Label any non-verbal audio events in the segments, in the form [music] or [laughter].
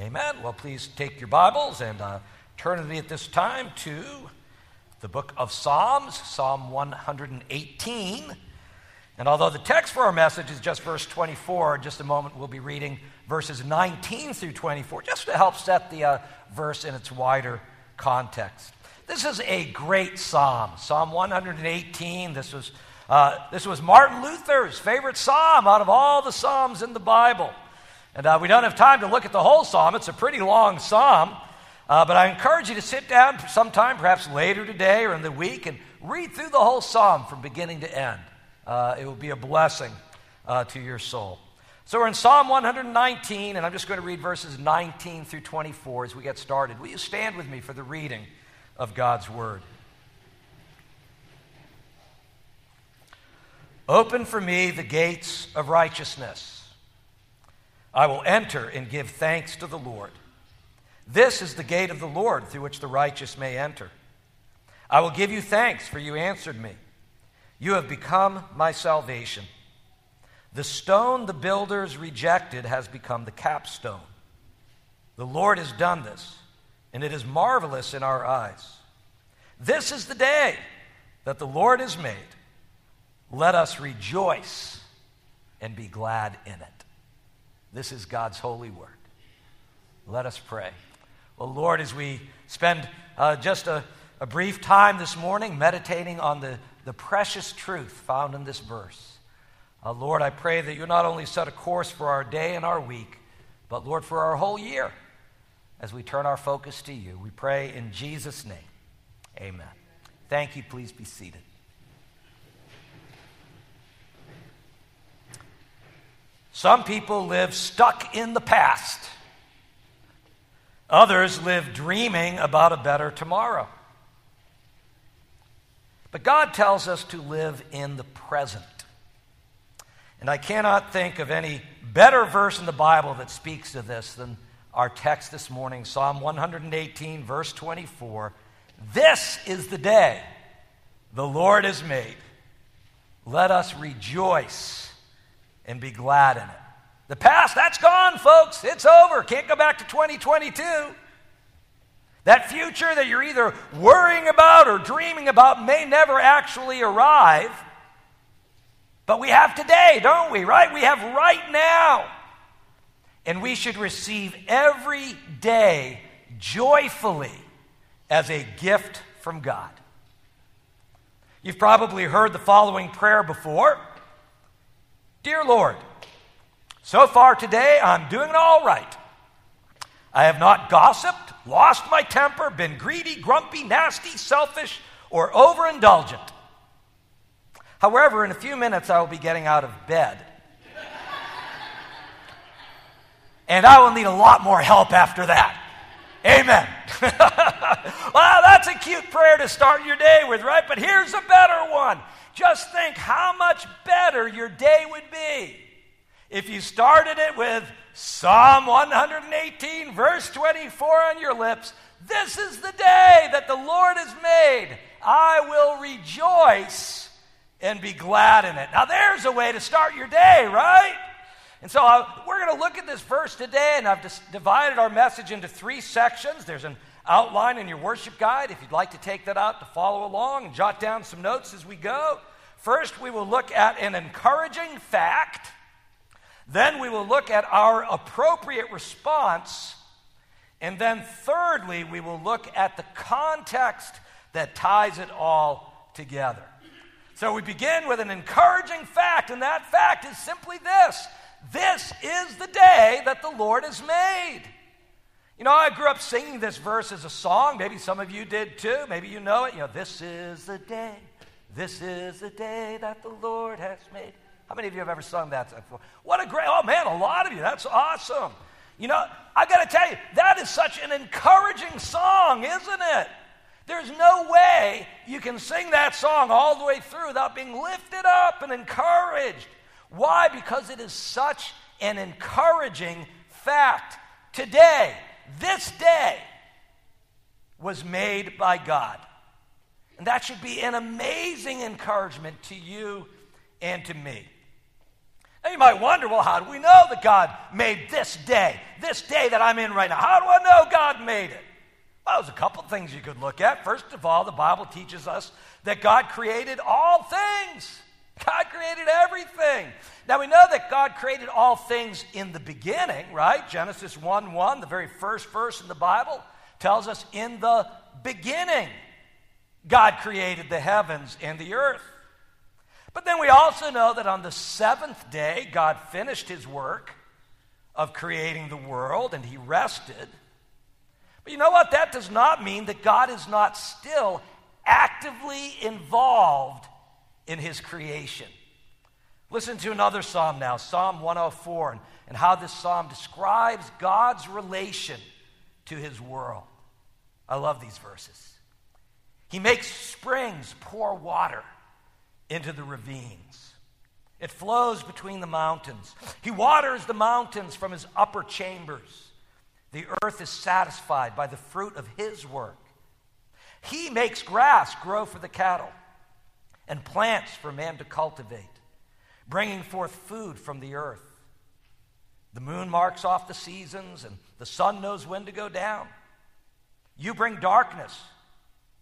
Amen. Well, please take your Bibles and uh, turn to me at this time to the book of Psalms, Psalm 118. And although the text for our message is just verse 24, in just a moment we'll be reading verses 19 through 24, just to help set the uh, verse in its wider context. This is a great psalm, Psalm 118. This was, uh, this was Martin Luther's favorite psalm out of all the psalms in the Bible. And uh, we don't have time to look at the whole psalm, it's a pretty long psalm. Uh, but I encourage you to sit down sometime, perhaps later today or in the week, and read through the whole psalm from beginning to end. Uh, it will be a blessing uh, to your soul. So we're in Psalm 119, and I'm just going to read verses 19 through 24 as we get started. Will you stand with me for the reading of God's Word? Open for me the gates of righteousness. I will enter and give thanks to the Lord. This is the gate of the Lord through which the righteous may enter. I will give you thanks, for you answered me. You have become my salvation. The stone the builders rejected has become the capstone. The Lord has done this, and it is marvelous in our eyes. This is the day that the Lord has made. Let us rejoice and be glad in it. This is God's holy word. Let us pray. Well, Lord, as we spend uh, just a, a brief time this morning meditating on the, the precious truth found in this verse, uh, Lord, I pray that you not only set a course for our day and our week, but Lord, for our whole year as we turn our focus to you. We pray in Jesus' name. Amen. Thank you. Please be seated. Some people live stuck in the past. Others live dreaming about a better tomorrow. But God tells us to live in the present. And I cannot think of any better verse in the Bible that speaks to this than our text this morning, Psalm 118, verse 24. This is the day the Lord has made. Let us rejoice and be glad in it. The past, that's gone, folks. It's over. Can't go back to 2022. That future that you're either worrying about or dreaming about may never actually arrive. But we have today, don't we? Right? We have right now. And we should receive every day joyfully as a gift from God. You've probably heard the following prayer before Dear Lord, so far today I'm doing all right. I have not gossiped, lost my temper, been greedy, grumpy, nasty, selfish, or overindulgent. However, in a few minutes I will be getting out of bed. and I will need a lot more help after that. Amen. [laughs] well, that's a cute prayer to start your day with, right? But here's a better one. Just think how much better your day would be if you started it with Psalm 118, verse 24 on your lips. This is the day that the Lord has made. I will rejoice and be glad in it. Now, there's a way to start your day, right? And so uh, we're going to look at this verse today, and I've divided our message into three sections. There's an outline in your worship guide if you'd like to take that out to follow along and jot down some notes as we go. First, we will look at an encouraging fact. Then, we will look at our appropriate response. And then, thirdly, we will look at the context that ties it all together. So, we begin with an encouraging fact, and that fact is simply this this is the day that the Lord has made. You know, I grew up singing this verse as a song. Maybe some of you did too. Maybe you know it. You know, this is the day this is the day that the Lord has made. How many of you have ever sung that before? What a great, oh man, a lot of you. That's awesome. You know, I got to tell you, that is such an encouraging song, isn't it? There's no way you can sing that song all the way through without being lifted up and encouraged. Why? Because it is such an encouraging fact. Today, this day, was made by God. And that should be an amazing encouragement to you and to me. Now you might wonder, well, how do we know that God made this day, this day that I'm in right now? How do I know God made it? Well, there's a couple things you could look at. First of all, the Bible teaches us that God created all things. God created everything. Now we know that God created all things in the beginning, right? Genesis 1 1, the very first verse in the Bible, tells us in the beginning, God created the heavens and the earth. But then we also know that on the seventh day, God finished his work of creating the world and he rested. But you know what? That does not mean that God is not still actively involved in his creation. Listen to another psalm now, Psalm 104, and, and how this psalm describes God's relation to his world. I love these verses. He makes springs pour water into the ravines. It flows between the mountains. He waters the mountains from his upper chambers. The earth is satisfied by the fruit of his work. He makes grass grow for the cattle and plants for man to cultivate, bringing forth food from the earth. The moon marks off the seasons, and the sun knows when to go down. You bring darkness,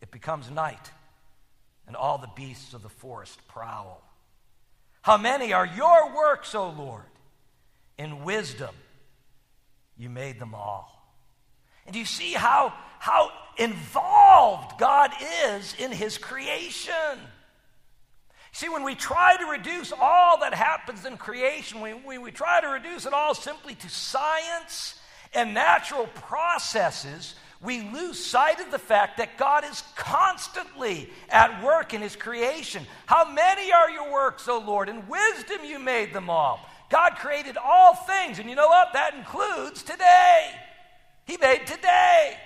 it becomes night and all the beasts of the forest prowl. How many are your works, O Lord? In wisdom you made them all. And do you see how, how involved God is in his creation? See, when we try to reduce all that happens in creation, we, we try to reduce it all simply to science and natural processes, we lose sight of the fact that God is constantly at work in His creation. How many are your works, O Lord? In wisdom you made them all. God created all things, and you know what? That includes today. He made today.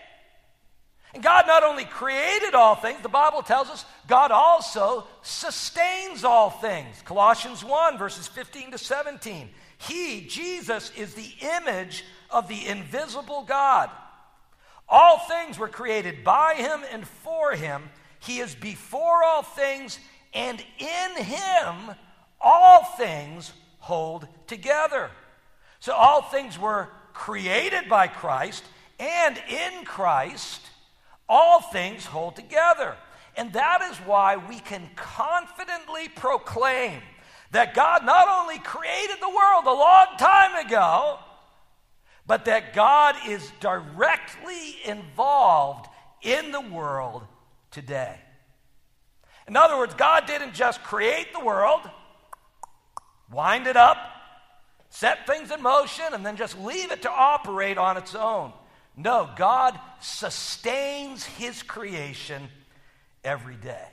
And God not only created all things, the Bible tells us God also sustains all things. Colossians 1, verses 15 to 17. He, Jesus, is the image of the invisible God all things were created by him and for him. He is before all things, and in him all things hold together. So all things were created by Christ, and in Christ all things hold together. And that is why we can confidently proclaim that God not only created the world a long time ago, but that God is directly involved in the world today. In other words, God didn't just create the world, wind it up, set things in motion, and then just leave it to operate on its own. No, God sustains His creation every day.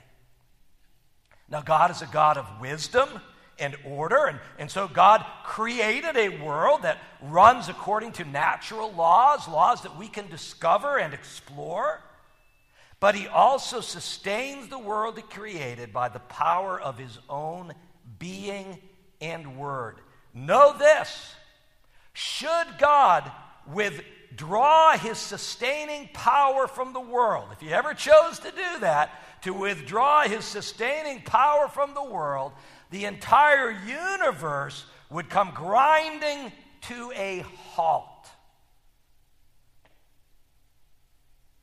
Now, God is a God of wisdom and order. And, and so God created a world that runs according to natural laws, laws that we can discover and explore. But He also sustains the world He created by the power of His own being and word. Know this should God withdraw His sustaining power from the world, if He ever chose to do that, to withdraw His sustaining power from the world, the entire universe would come grinding to a halt.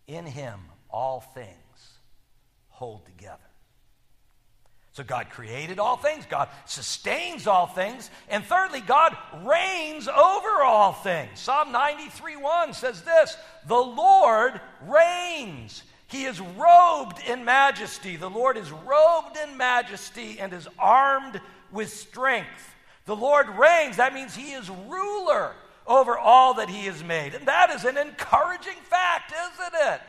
In him, all things hold together. So God created all things, God sustains all things, and thirdly, God reigns over all things. Psalm 93 1 says this The Lord reigns. He is robed in majesty. The Lord is robed in majesty and is armed with strength. The Lord reigns. That means He is ruler over all that He has made. And that is an encouraging fact, isn't it?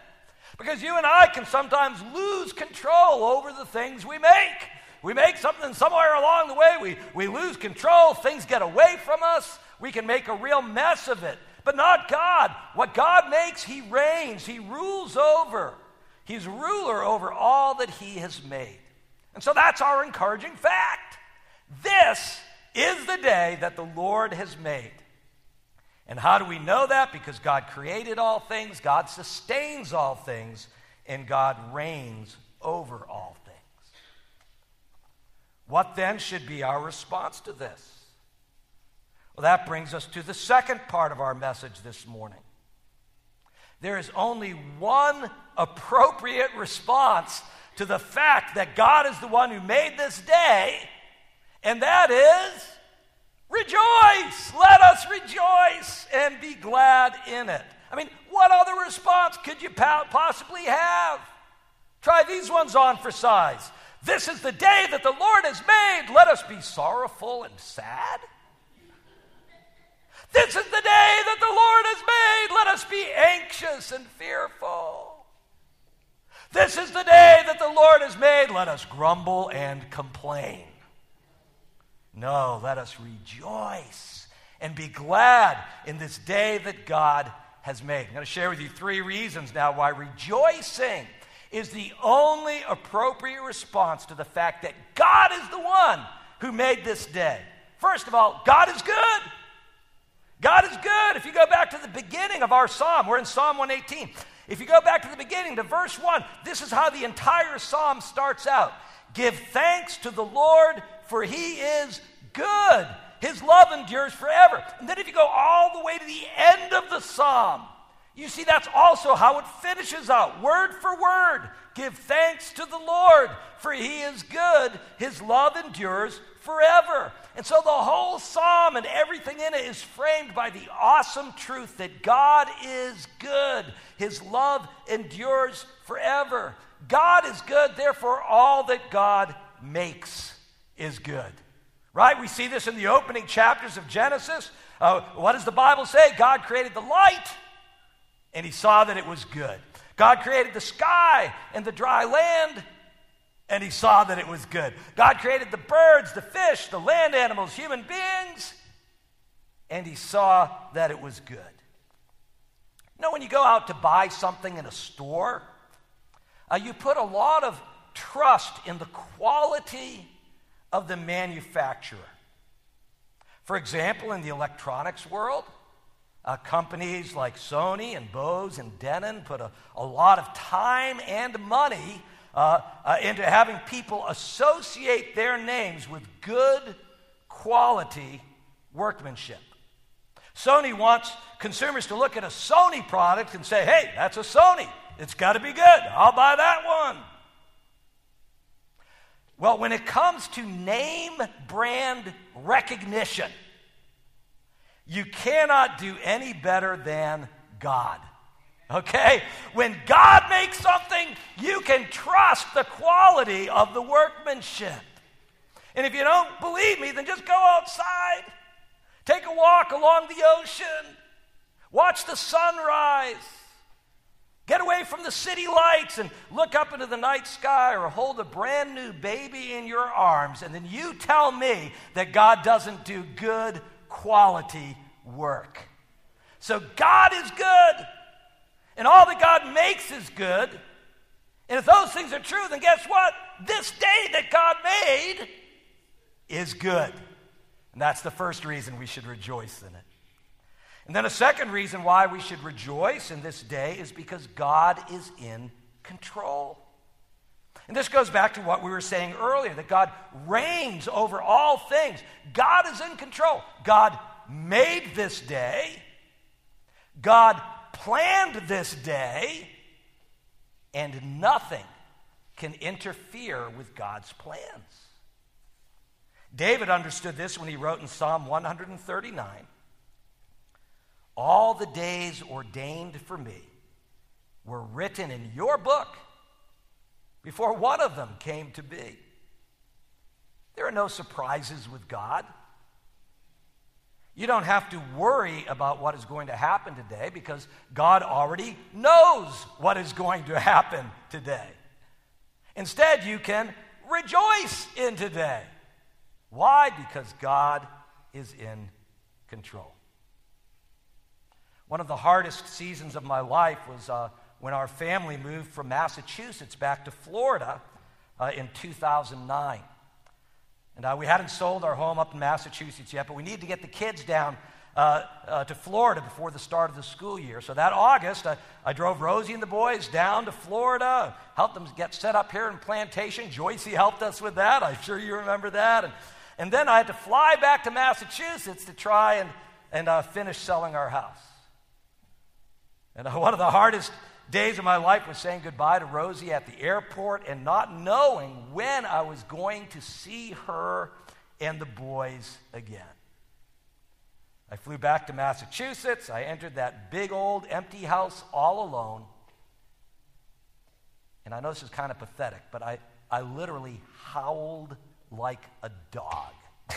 Because you and I can sometimes lose control over the things we make. We make something somewhere along the way, we, we lose control, things get away from us, we can make a real mess of it. But not God. What God makes, He reigns, He rules over. He's ruler over all that he has made. And so that's our encouraging fact. This is the day that the Lord has made. And how do we know that? Because God created all things, God sustains all things, and God reigns over all things. What then should be our response to this? Well, that brings us to the second part of our message this morning. There is only one appropriate response to the fact that God is the one who made this day, and that is rejoice. Let us rejoice and be glad in it. I mean, what other response could you possibly have? Try these ones on for size. This is the day that the Lord has made. Let us be sorrowful and sad. This is the day that the Lord has made. Let us be anxious and fearful. This is the day that the Lord has made. Let us grumble and complain. No, let us rejoice and be glad in this day that God has made. I'm going to share with you three reasons now why rejoicing is the only appropriate response to the fact that God is the one who made this day. First of all, God is good. God is good. If you go back to the beginning of our psalm, we're in Psalm 118. If you go back to the beginning, to verse 1, this is how the entire psalm starts out Give thanks to the Lord, for he is good. His love endures forever. And then if you go all the way to the end of the psalm, you see that's also how it finishes out, word for word. Give thanks to the Lord, for he is good. His love endures forever. And so the whole psalm and everything in it is framed by the awesome truth that God is good. His love endures forever. God is good, therefore, all that God makes is good. Right? We see this in the opening chapters of Genesis. Uh, what does the Bible say? God created the light, and he saw that it was good. God created the sky and the dry land, and he saw that it was good. God created the birds, the fish, the land animals, human beings, and he saw that it was good. You know, when you go out to buy something in a store, uh, you put a lot of trust in the quality of the manufacturer. For example, in the electronics world, uh, companies like Sony and Bose and Denon put a, a lot of time and money uh, uh, into having people associate their names with good quality workmanship. Sony wants consumers to look at a Sony product and say, hey, that's a Sony. It's got to be good. I'll buy that one. Well, when it comes to name brand recognition, you cannot do any better than God. Okay? When God makes something, you can trust the quality of the workmanship. And if you don't believe me, then just go outside, take a walk along the ocean, watch the sunrise, get away from the city lights and look up into the night sky or hold a brand new baby in your arms, and then you tell me that God doesn't do good quality work. So God is good. And all that God makes is good. And if those things are true, then guess what? This day that God made is good. And that's the first reason we should rejoice in it. And then a second reason why we should rejoice in this day is because God is in control. And this goes back to what we were saying earlier that God reigns over all things. God is in control. God made this day. God planned this day, and nothing can interfere with God's plans. David understood this when he wrote in Psalm 139 All the days ordained for me were written in your book before one of them came to be. There are no surprises with God. You don't have to worry about what is going to happen today because God already knows what is going to happen today. Instead, you can rejoice in today. Why? Because God is in control. One of the hardest seasons of my life was uh, when our family moved from Massachusetts back to Florida uh, in 2009. And uh, we hadn't sold our home up in Massachusetts yet, but we needed to get the kids down uh, uh, to Florida before the start of the school year. So that August, I, I drove Rosie and the boys down to Florida, helped them get set up here in Plantation. Joycey helped us with that. I'm sure you remember that. And And then I had to fly back to Massachusetts to try and, and uh, finish selling our house. And uh, one of the hardest days of my life was saying goodbye to Rosie at the airport and not knowing when I was going to see her and the boys again. I flew back to Massachusetts. I entered that big old empty house all alone. And I know this is kind of pathetic, but I, I literally howled like a dog. [laughs]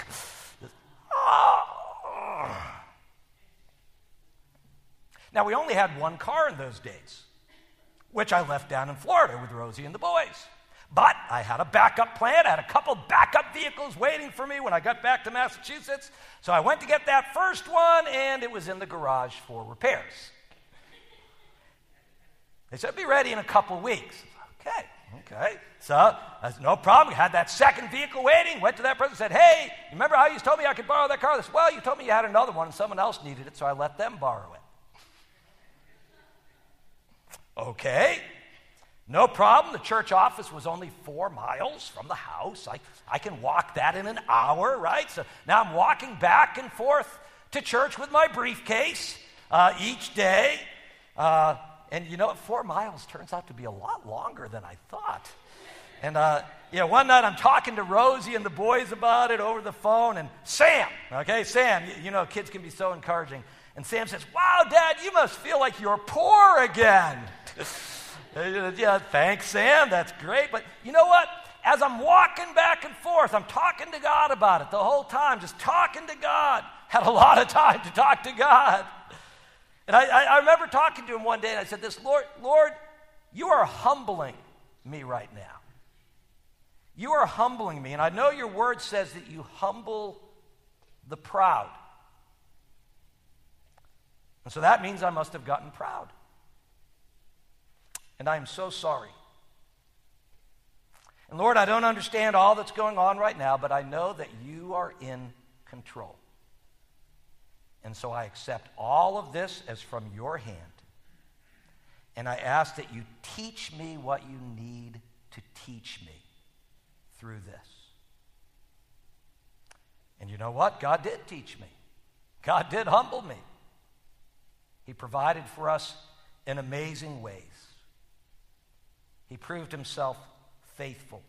now, we only had one car in those days, which I left down in Florida with Rosie and the boys. But I had a backup plan. I had a couple backup vehicles waiting for me when I got back to Massachusetts. So I went to get that first one, and it was in the garage for repairs. They said, be ready in a couple weeks. Okay, okay. So, that's no problem. had that second vehicle waiting. Went to that person said, hey, remember how you told me I could borrow that car? They said, well, you told me you had another one, and someone else needed it, so I let them borrow it. Okay. No problem. The church office was only four miles from the house. I, I can walk that in an hour, right? So now I'm walking back and forth to church with my briefcase uh, each day. Uh, and you know, four miles turns out to be a lot longer than I thought. And uh, yeah, one night I'm talking to Rosie and the boys about it over the phone, and Sam, okay, Sam, you, you know, kids can be so encouraging. And Sam says, Wow, Dad, you must feel like you're poor again. [laughs] yeah, thanks, Sam. That's great. But you know what? As I'm walking back and forth, I'm talking to God about it the whole time, just talking to God. Had a lot of time to talk to God. And I, I, remember talking to him one day, and I said, This, Lord, Lord, you are humbling me right now. You are humbling me. And I know your word says that you humble the proud. And so that means I must have gotten proud. And I am so sorry. And Lord, I don't understand all that's going on right now, but I know that you are in control. And so I accept all of this as from your hand. And I ask that you teach me what you need to teach me through this. And you know what? God did teach me, God did humble me. He provided for us in amazing ways. He proved himself faithful.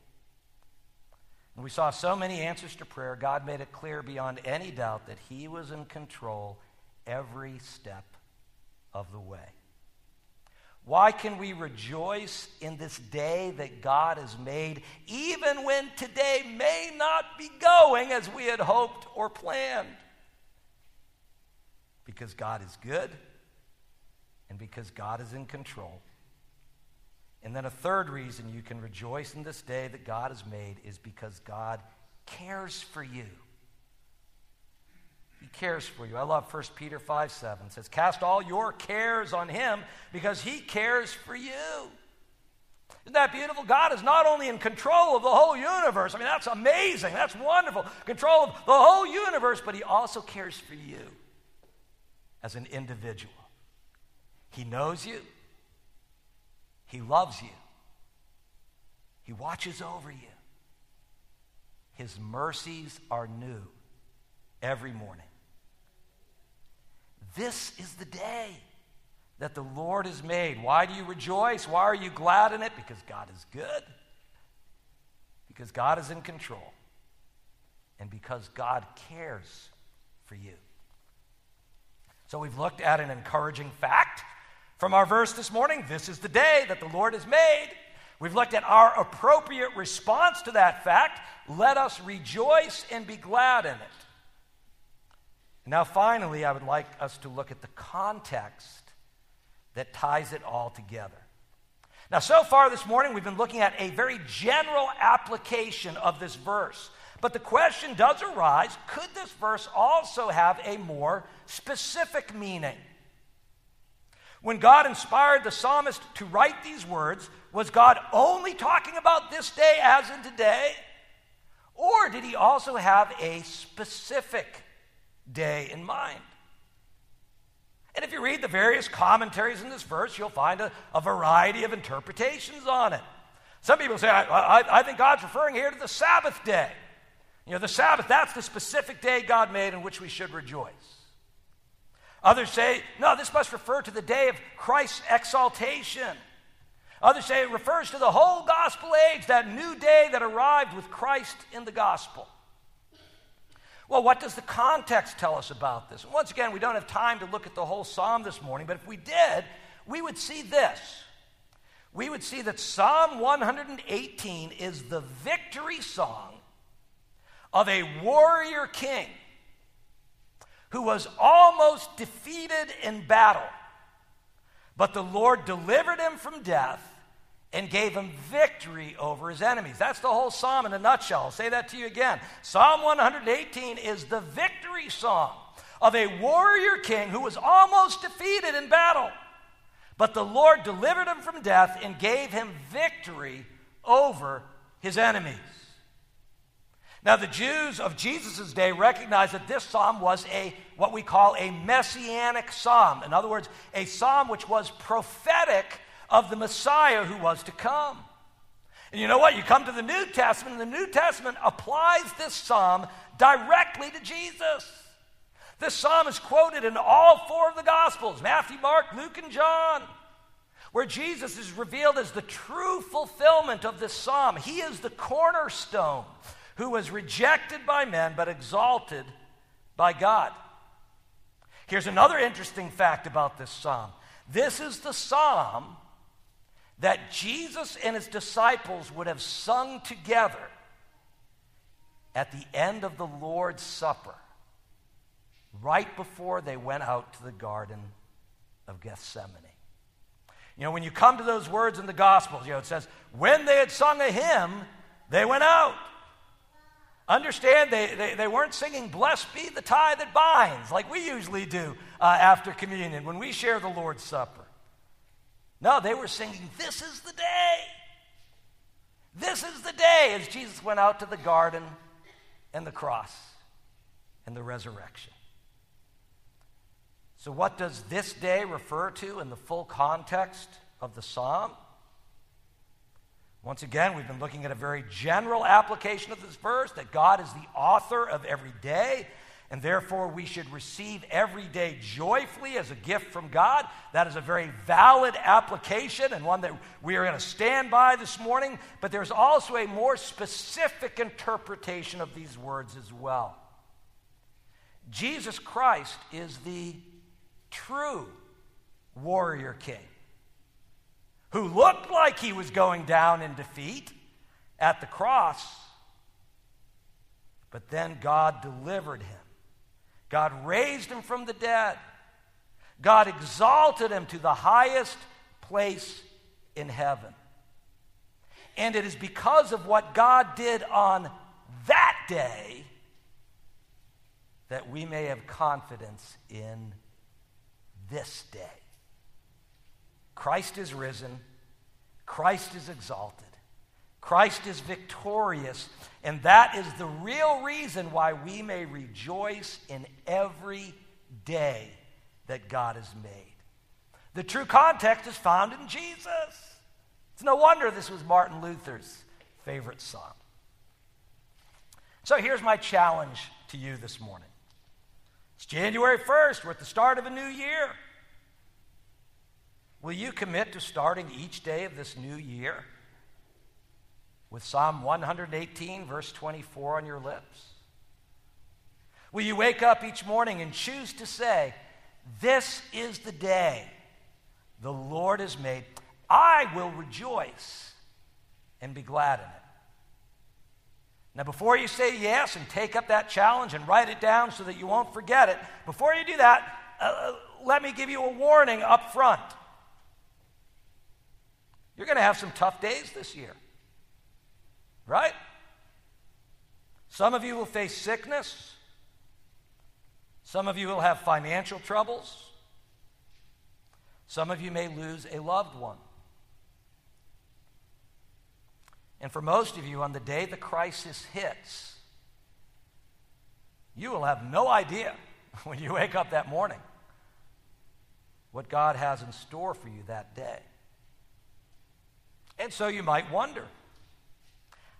And we saw so many answers to prayer, God made it clear beyond any doubt that He was in control every step of the way. Why can we rejoice in this day that God has made, even when today may not be going as we had hoped or planned? Because God is good and because God is in control. And then a third reason you can rejoice in this day that God has made is because God cares for you. He cares for you. I love 1 Peter 5 7. It says, Cast all your cares on him because he cares for you. Isn't that beautiful? God is not only in control of the whole universe. I mean, that's amazing. That's wonderful. Control of the whole universe, but he also cares for you as an individual. He knows you, he loves you. He watches over you. His mercies are new every morning. This is the day that the Lord has made. Why do you rejoice? Why are you glad in it? Because God is good. Because God is in control. And because God cares for you. So we've looked at an encouraging fact from our verse this morning, this is the day that the Lord has made. We've looked at our appropriate response to that fact. Let us rejoice and be glad in it. Now, finally, I would like us to look at the context that ties it all together. Now, so far this morning, we've been looking at a very general application of this verse. But the question does arise could this verse also have a more specific meaning? When God inspired the psalmist to write these words, was God only talking about this day as in today? Or did he also have a specific day in mind? And if you read the various commentaries in this verse, you'll find a, a variety of interpretations on it. Some people say, I, I, I think God's referring here to the Sabbath day. You know, the Sabbath, that's the specific day God made in which we should rejoice. Others say, no, this must refer to the day of Christ's exaltation. Others say it refers to the whole gospel age, that new day that arrived with Christ in the gospel. Well, what does the context tell us about this? Once again, we don't have time to look at the whole psalm this morning, but if we did, we would see this. We would see that Psalm 118 is the victory song of a warrior king who was almost defeated in battle, but the Lord delivered him from death and gave him victory over his enemies. That's the whole psalm in a nutshell. I'll say that to you again. Psalm 118 is the victory song of a warrior king who was almost defeated in battle, but the Lord delivered him from death and gave him victory over his enemies. Now, the Jews of Jesus' day recognized that this psalm was a what we call a messianic psalm. In other words, a psalm which was prophetic of the Messiah who was to come. And you know what? You come to the New Testament, and the New Testament applies this psalm directly to Jesus. This psalm is quoted in all four of the Gospels Matthew, Mark, Luke, and John, where Jesus is revealed as the true fulfillment of this psalm. He is the cornerstone who was rejected by men but exalted by God. Here's another interesting fact about this psalm this is the psalm that Jesus and his disciples would have sung together at the end of the Lord's Supper, right before they went out to the Garden of Gethsemane. You know, when you come to those words in the Gospels, you know, it says, when they had sung a hymn, they went out. Understand, they, they, they, weren't singing, Blessed be the tie that binds, like we usually do uh, after communion when we share the Lord's Supper. No, they were singing, This is the day. This is the day as Jesus went out to the garden and the cross and the resurrection. So, what does this day refer to in the full context of the psalm? Once again, we've been looking at a very general application of this verse that God is the author of every day, and therefore we should receive every day joyfully as a gift from God. That is a very valid application and one that we are going to stand by this morning, but there's also a more specific interpretation of these words as well. Jesus Christ is the true warrior king who looked like he was going down in defeat at the cross, but then God delivered him. God raised him from the dead. God exalted him to the highest place in heaven. And it is because of what God did on that day that we may have confidence in this day. Christ is risen, Christ is exalted, Christ is victorious, and that is the real reason why we may rejoice in every day that God has made. The true context is found in Jesus. It's no wonder this was Martin Luther's favorite song. So here's my challenge to you this morning. It's January 1st. We're at the start of a new year. Will you commit to starting each day of this new year with Psalm 118, verse 24 on your lips? Will you wake up each morning and choose to say, This is the day the Lord has made? I will rejoice and be glad in it. Now, before you say yes and take up that challenge and write it down so that you won't forget it, before you do that, uh, uh let me give you a warning up front. You're going to have some tough days this year, right? Some of you will face sickness. Some of you will have financial troubles. Some of you may lose a loved one. And for most of you, on the day the crisis hits, you will have no idea [laughs] when you wake up that morning what God has in store for you that day. And so you might wonder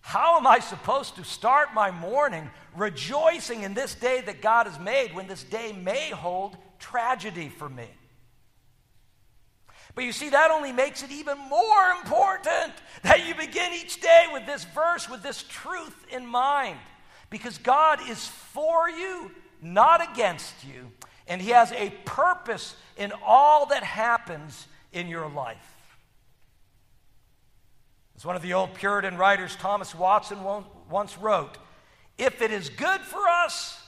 How am I supposed to start my morning rejoicing in this day that God has made when this day may hold tragedy for me? But you see, that only makes it even more important that you begin each day with this verse, with this truth in mind. Because God is for you, not against you. And He has a purpose in all that happens in your life. As one of the old Puritan writers, Thomas Watson, once wrote If it is good for us,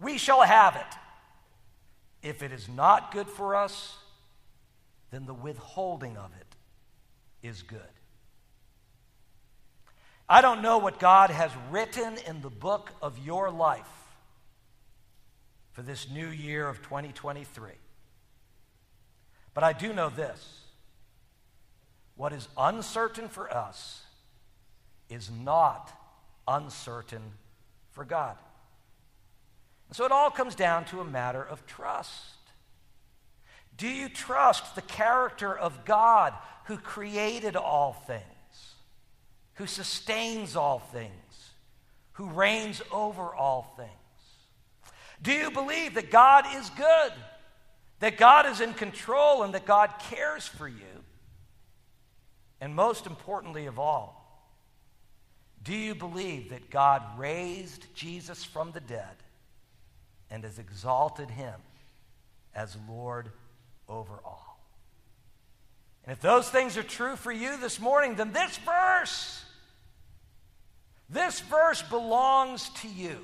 we shall have it. If it is not good for us, then the withholding of it is good. I don't know what God has written in the book of your life for this new year of 2023. But I do know this what is uncertain for us is not uncertain for God. And so it all comes down to a matter of trust. Do you trust the character of God who created all things, who sustains all things, who reigns over all things? Do you believe that God is good, that God is in control, and that God cares for you? And most importantly of all, do you believe that God raised Jesus from the dead and has exalted him as Lord over all. And if those things are true for you this morning, then this verse, this verse belongs to you.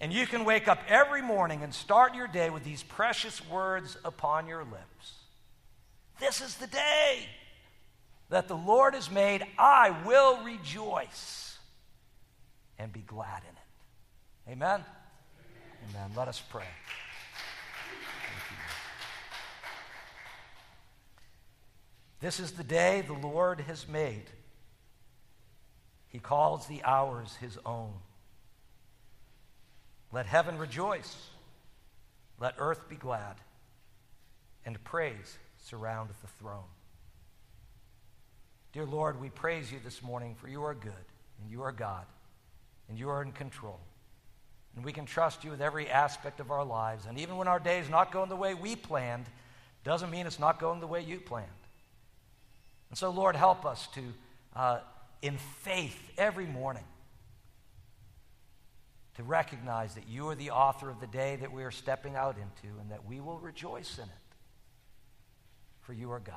And you can wake up every morning and start your day with these precious words upon your lips. This is the day that the Lord has made. I will rejoice and be glad in it. Amen? Amen. Let us pray. This is the day the Lord has made. He calls the hours his own. Let heaven rejoice. Let earth be glad. And praise surround the throne. Dear Lord, we praise you this morning for you are good and you are God and you are in control. And we can trust you with every aspect of our lives. And even when our day is not going the way we planned, doesn't mean it's not going the way you planned. And so, Lord, help us to, uh, in faith, every morning, to recognize that you are the author of the day that we are stepping out into and that we will rejoice in it. For you are God.